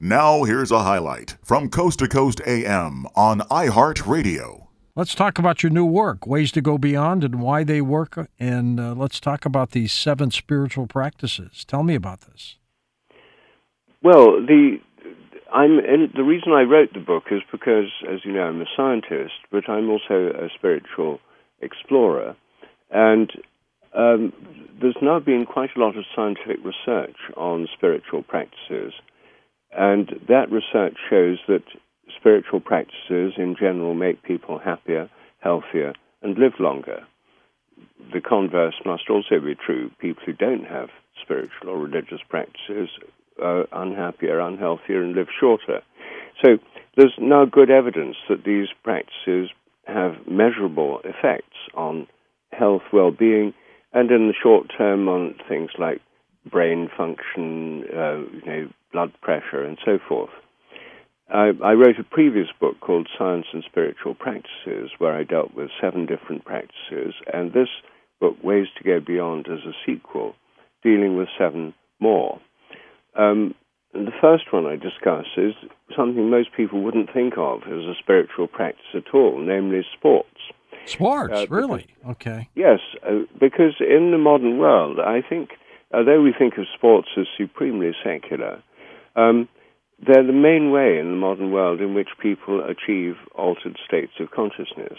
Now, here's a highlight from Coast to Coast AM on iHeartRadio. Let's talk about your new work, Ways to Go Beyond, and why they work. And uh, let's talk about these seven spiritual practices. Tell me about this. Well, the I'm the reason I wrote the book is because, as you know, I'm a scientist, but I'm also a spiritual explorer, and um, there's now been quite a lot of scientific research on spiritual practices, and that research shows that spiritual practices in general make people happier, healthier, and live longer. The converse must also be true. People who don't have spiritual or religious practices are unhappier, unhealthier, and live shorter. So there's now good evidence that these practices have measurable effects on health, well-being, and in the short term on things like brain function, uh, you know, blood pressure, and so forth. I, I, wrote a previous book called Science and Spiritual Practices, where I dealt with seven different practices, and this book, Ways to Go Beyond, is a sequel, dealing with seven more. Um, the first one I discuss is something most people wouldn't think of as a spiritual practice at all, namely sports. Sports, uh, really? Okay. Yes, uh, because in the modern world, I think, although we think of sports as supremely secular, um, they're the main way in the modern world in which people achieve altered states of consciousness.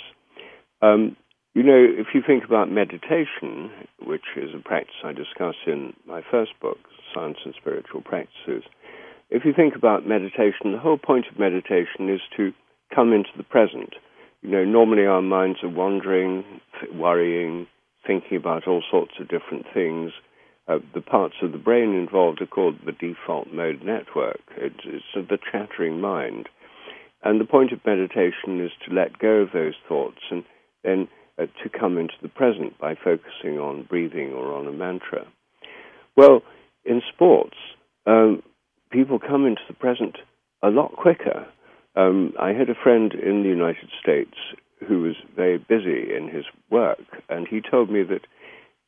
Um, you know, if you think about meditation, which is a practice I discuss in my first book, Science and Spiritual Practices, if you think about meditation, the whole point of meditation is to come into the present. You know, normally our minds are wandering, worrying, thinking about all sorts of different things uh, the parts of the brain involved are called the default mode network. It's, it's the chattering mind. And the point of meditation is to let go of those thoughts and then uh, to come into the present by focusing on breathing or on a mantra. Well, in sports, um, people come into the present a lot quicker. Um, I had a friend in the United States who was very busy in his work, and he told me that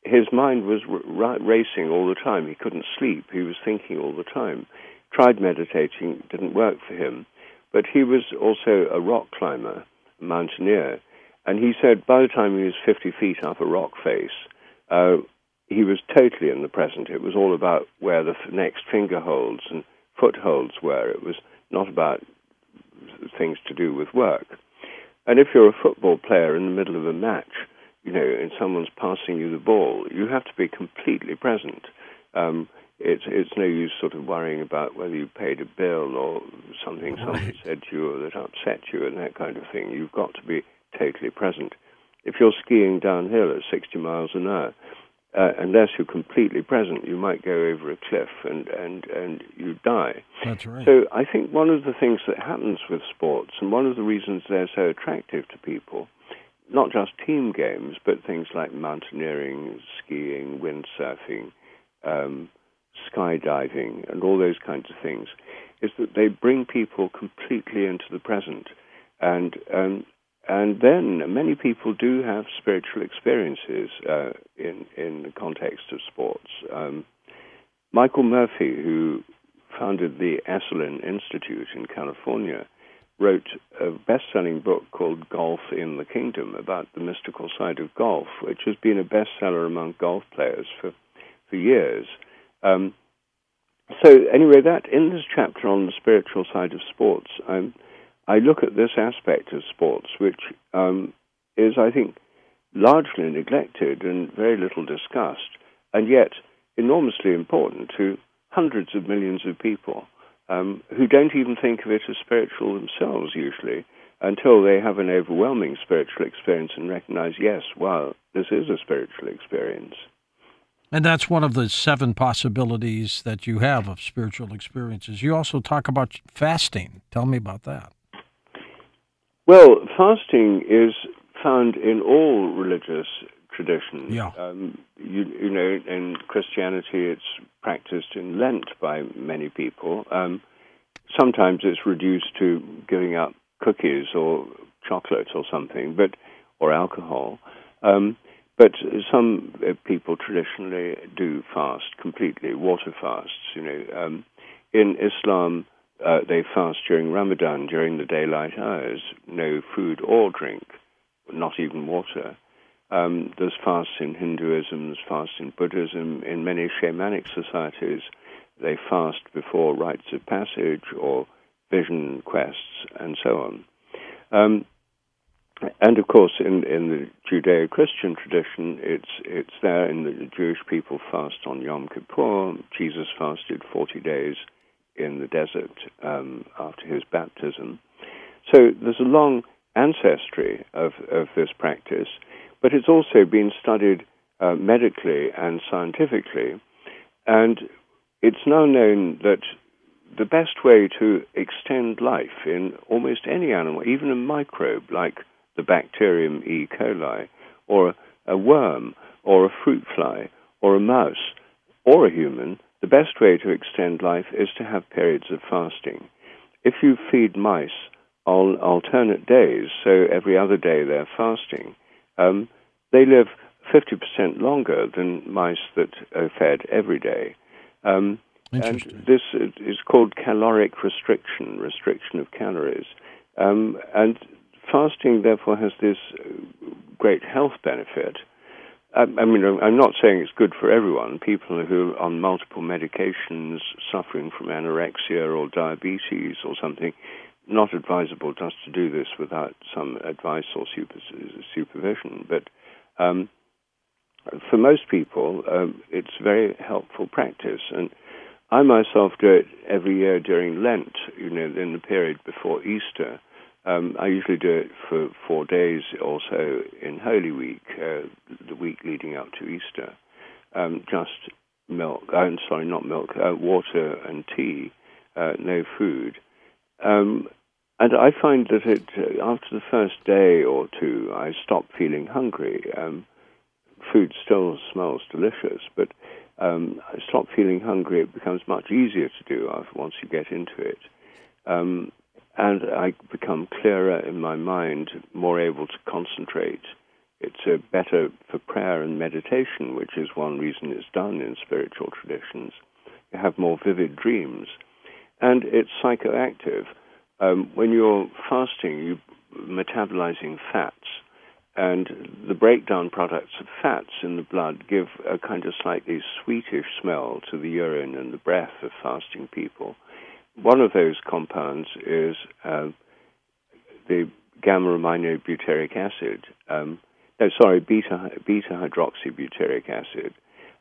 his mind was r- racing all the time. He couldn't sleep. He was thinking all the time. Tried meditating, didn't work for him. But he was also a rock climber, a mountaineer. And he said by the time he was 50 feet up a rock face, uh, he was totally in the present. It was all about where the f- next finger holds and footholds were. It was not about things to do with work. And if you're a football player in the middle of a match, you know, and someone's passing you the ball, you have to be completely present. Um, it's it's no use sort of worrying about whether you paid a bill or something right. someone said to you that upset you and that kind of thing. You've got to be totally present. If you're skiing downhill at 60 miles an hour, uh, unless you're completely present, you might go over a cliff and, and, and you die. That's right. So I think one of the things that happens with sports, and one of the reasons they're so attractive to people, not just team games, but things like mountaineering, skiing, windsurfing, um, skydiving, and all those kinds of things, is that they bring people completely into the present. And um, and then many people do have spiritual experiences uh, in in the context of sports. Um, Michael Murphy, who founded the Esalen Institute in California, wrote a best selling book called Golf in the Kingdom about the mystical side of golf, which has been a bestseller among golf players for, for years. Um, so, anyway, that in this chapter on the spiritual side of sports, I look at this aspect of sports, which um, is, I think, largely neglected and very little discussed, and yet enormously important to hundreds of millions of people um, who don't even think of it as spiritual themselves usually until they have an overwhelming spiritual experience and recognize, yes, wow, this is a spiritual experience. And that's one of the seven possibilities that you have of spiritual experiences. You also talk about fasting. Tell me about that. Well, fasting is found in all religious traditions. Yeah. Um, you, you, know, in Christianity, it's practiced in Lent by many people. Um, sometimes it's reduced to giving up cookies or chocolate or something, but or alcohol. Um, but some uh, people traditionally do fast completely, water fasts. You know, um, in Islam, uh, they fast during Ramadan, during the daylight hours, no food or drink, not even water. Um, there's fasts in Hinduism, there's fasts in Buddhism. In many shamanic societies, they fast before rites of passage or vision quests and so on. Um, and of course, in, in the Judeo-Christian tradition, it's it's there. In the Jewish people fast on Yom Kippur. Jesus fasted 40 days in the desert um, after his baptism. So there's a long ancestry of, of this practice, but it's also been studied uh, medically and scientifically. And it's now known that the best way to extend life in almost any animal, even a microbe like the bacterium E. coli, or a worm, or a fruit fly, or a mouse, or a human, the best way to extend life is to have periods of fasting. If you feed mice on alternate days, so every other day they're fasting, um, they live 50% longer than mice that are fed every day. Um, and this is called caloric restriction, restriction of calories. Um, and fasting, therefore, has this great health benefit. I, I mean, I'm not saying it's good for everyone. People who are on multiple medications, suffering from anorexia or diabetes or something, not advisable just to do this without some advice or super, supervision. But um, for most people, um, it's very helpful practice. And I myself do it every year during Lent, you know, in the period before Easter. Um, I usually do it for four days also in Holy Week, uh, the week leading up to Easter. Um, just milk, uh, I'm sorry, not milk, uh, water and tea, uh, no food. Um, and I find that it, uh, after the first day or two, I stop feeling hungry. Um, food still smells delicious, but um, I stop feeling hungry. It becomes much easier to do once you get into it. Um, and I become clearer in my mind, more able to concentrate. It's uh, better for prayer and meditation, which is one reason it's done in spiritual traditions. You have more vivid dreams. And it's psychoactive. Um, when you're fasting, you're metabolizing fats, and the breakdown products of fats in the blood give a kind of slightly sweetish smell to the urine and the breath of fasting people. One of those compounds is uh, the gamma aminobutyric acid. Um, no, sorry, beta beta hydroxybutyric acid,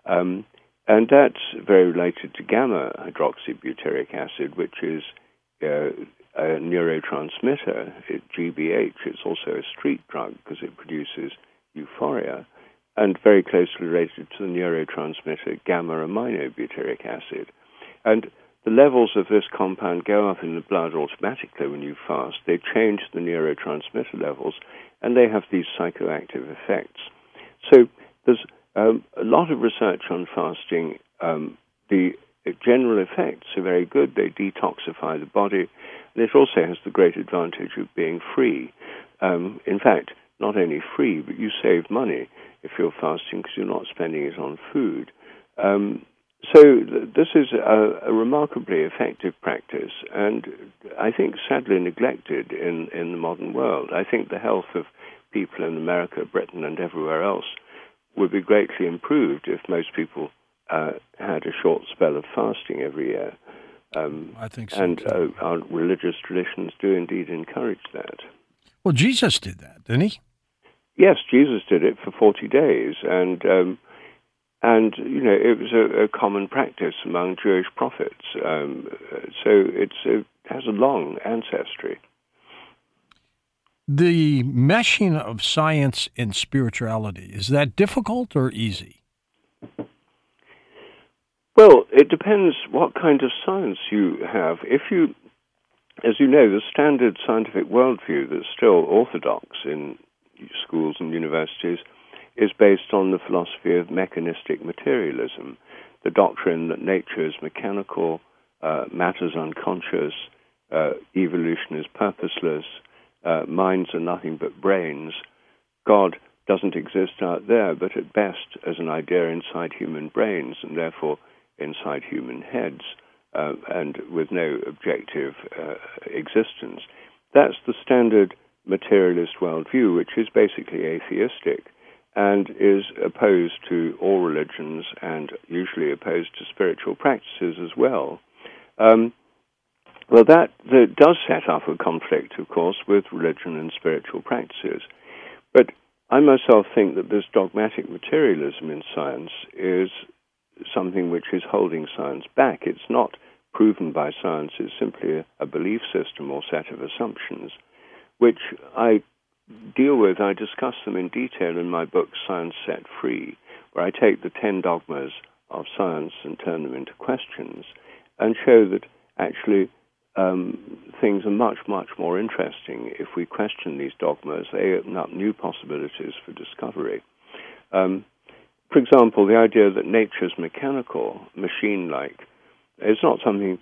um, and that's very related to gamma hydroxybutyric acid, which is uh, a neurotransmitter, it, GBH. It's also a street drug because it produces euphoria, and very closely related to the neurotransmitter gamma aminobutyric acid. And the levels of this compound go up in the blood automatically when you fast. They change the neurotransmitter levels, and they have these psychoactive effects. So there's um, a lot of research on fasting. Um, the general effects are very good. They detoxify the body, and it also has the great advantage of being free. Um, in fact, not only free, but you save money if you're fasting because you're not spending it on food. Um, so th- this is a, a, remarkably effective practice, and I think sadly neglected in, in the modern world. I think the health of people in America, Britain, and everywhere else would be greatly improved if most people uh, had a short spell of fasting every year. Um, I think so. And uh, our religious traditions do indeed encourage that. Well, Jesus did that, didn't he? Yes, Jesus did it for 40 days. And um, and you know it was a, a common practice among Jewish prophets. Um, so it's it has a long ancestry. The meshing of science and spirituality is that difficult or easy? Well, it depends what kind of science you have. If you, as you know, the standard scientific worldview that's still orthodox in schools and universities is based on the philosophy of mechanistic materialism, the doctrine that nature is mechanical, uh, matter is unconscious, uh, evolution is purposeless, uh, minds are nothing but brains. God doesn't exist out there, but at best as an idea inside human brains and therefore inside human heads. uh, and with no objective uh, existence. That's the standard materialist worldview, which is basically atheistic and is opposed to all religions and usually opposed to spiritual practices as well. Um, well, that, that does set up a conflict, of course, with religion and spiritual practices. But I myself think that this dogmatic materialism in science is something which is holding science back. It's not proven by science, it's simply a, belief system or set of assumptions, which I deal with. I discuss them in detail in my book, Science Set Free, where I take the 10 dogmas of science and turn them into questions and show that actually um, things are much, much more interesting if we question these dogmas. They open up new possibilities for discovery. Um, for example, the idea that nature is mechanical, machine like, is not something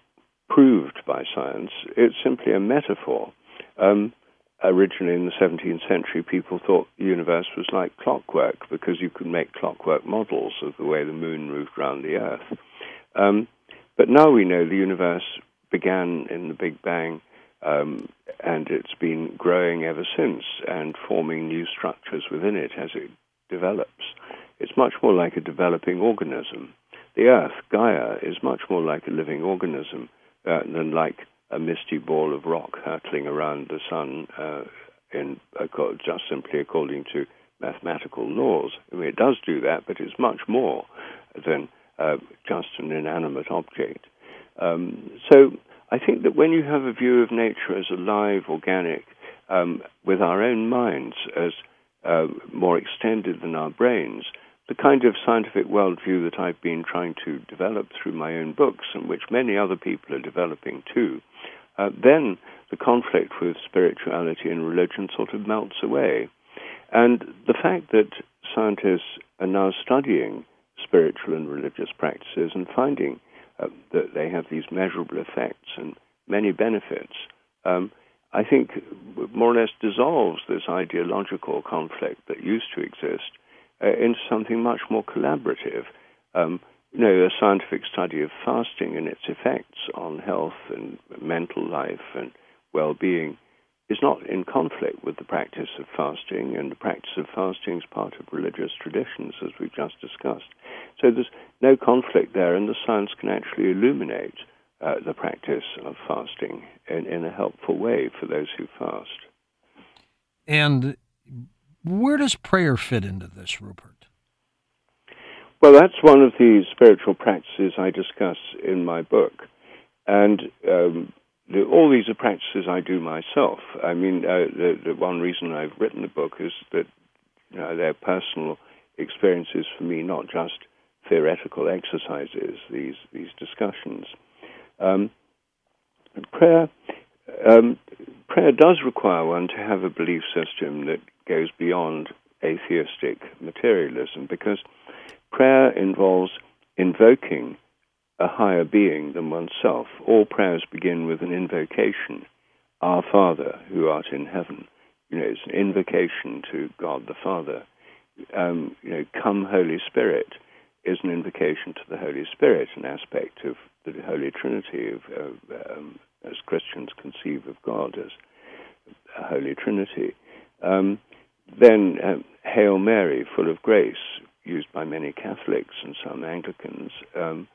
proved by science, it's simply a metaphor. Um, originally in the 17th century, people thought the universe was like clockwork because you could make clockwork models of the way the moon moved around the Earth. Um, but now we know the universe began in the Big Bang, um, and it's been growing ever since and forming new structures within it as it develops. It's much more like a developing organism. The Earth, Gaia, is much more like a living organism uh, than like a misty ball of rock hurtling around the sun uh, in, uh, just simply according to mathematical laws. I mean, it does do that, but it's much more than uh, just an inanimate object. Um, so I think that when you have a view of nature as alive, organic, um, with our own minds as uh, more extended than our brains, the kind of scientific worldview that I've been trying to develop through my own books and which many other people are developing too, uh, then the conflict with spirituality and religion sort of melts away. And the fact that scientists are now studying spiritual and religious practices and finding uh, that they have these measurable effects and many benefits, um, I think more or less dissolves this ideological conflict that used to exist uh, into something much more collaborative. Um, you know, a scientific study of fasting and its effects on health and mental life and well-being is not in conflict with the practice of fasting, and the practice of fasting is part of religious traditions, as we've just discussed. So there's no conflict there, and the science can actually illuminate uh, the practice of fasting in, in a helpful way for those who fast. And where does prayer fit into this, Rupert? Well, that's one of the spiritual practices I discuss in my book. And um, the, all these are practices I do myself. I mean, uh, the, the, one reason I've written the book is that you know, they're personal experiences for me, not just theoretical exercises, these, these discussions. Um, prayer, um, prayer does require one to have a belief system that goes beyond atheistic materialism because prayer involves invoking a higher being than oneself. All prayers begin with an invocation, Our Father who art in heaven. You know, it's an invocation to God the Father. Um, you know, come Holy Spirit is an invocation to the Holy Spirit, an aspect of the Holy Trinity, of, um, as Christians conceive of God as a Holy Trinity. Um, then um, Hail Mary, full of grace, used by many Catholics and some Anglicans, um,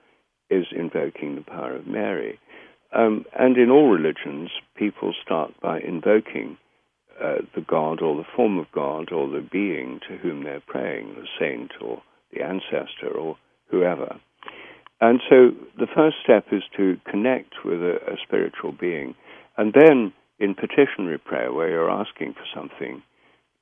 is invoking the power of Mary. Um, and in all religions, people start by invoking uh, the God or the form of God or the being to whom they're praying, the saint or the ancestor or whoever. And so the first step is to connect with a, a spiritual being. And then in petitionary prayer, where you're asking for something,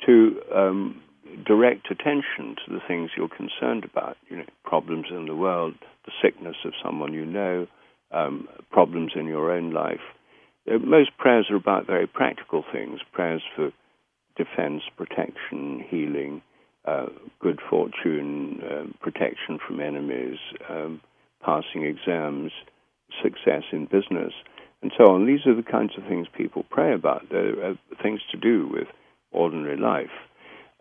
to um, direct attention to the things you're concerned about, you know, problems in the world, the sickness of someone you know, um, problems in your own life. Uh, most prayers are about very practical things prayers for defense, protection, healing, uh, good fortune, uh, protection from enemies, um, passing exams, success in business, and so on. These are the kinds of things people pray about. They're uh, things to do with ordinary life.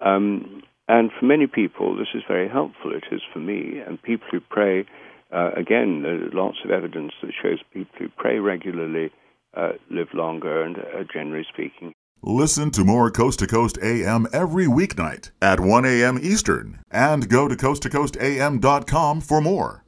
Um, and for many people, this is very helpful. It is for me. And people who pray uh, again, there's lots of evidence that shows people who pray regularly uh, live longer and, uh, generally speaking. Listen to more Coast to Coast AM every weeknight at 1 a.m. Eastern and go to coasttocoastam.com for more.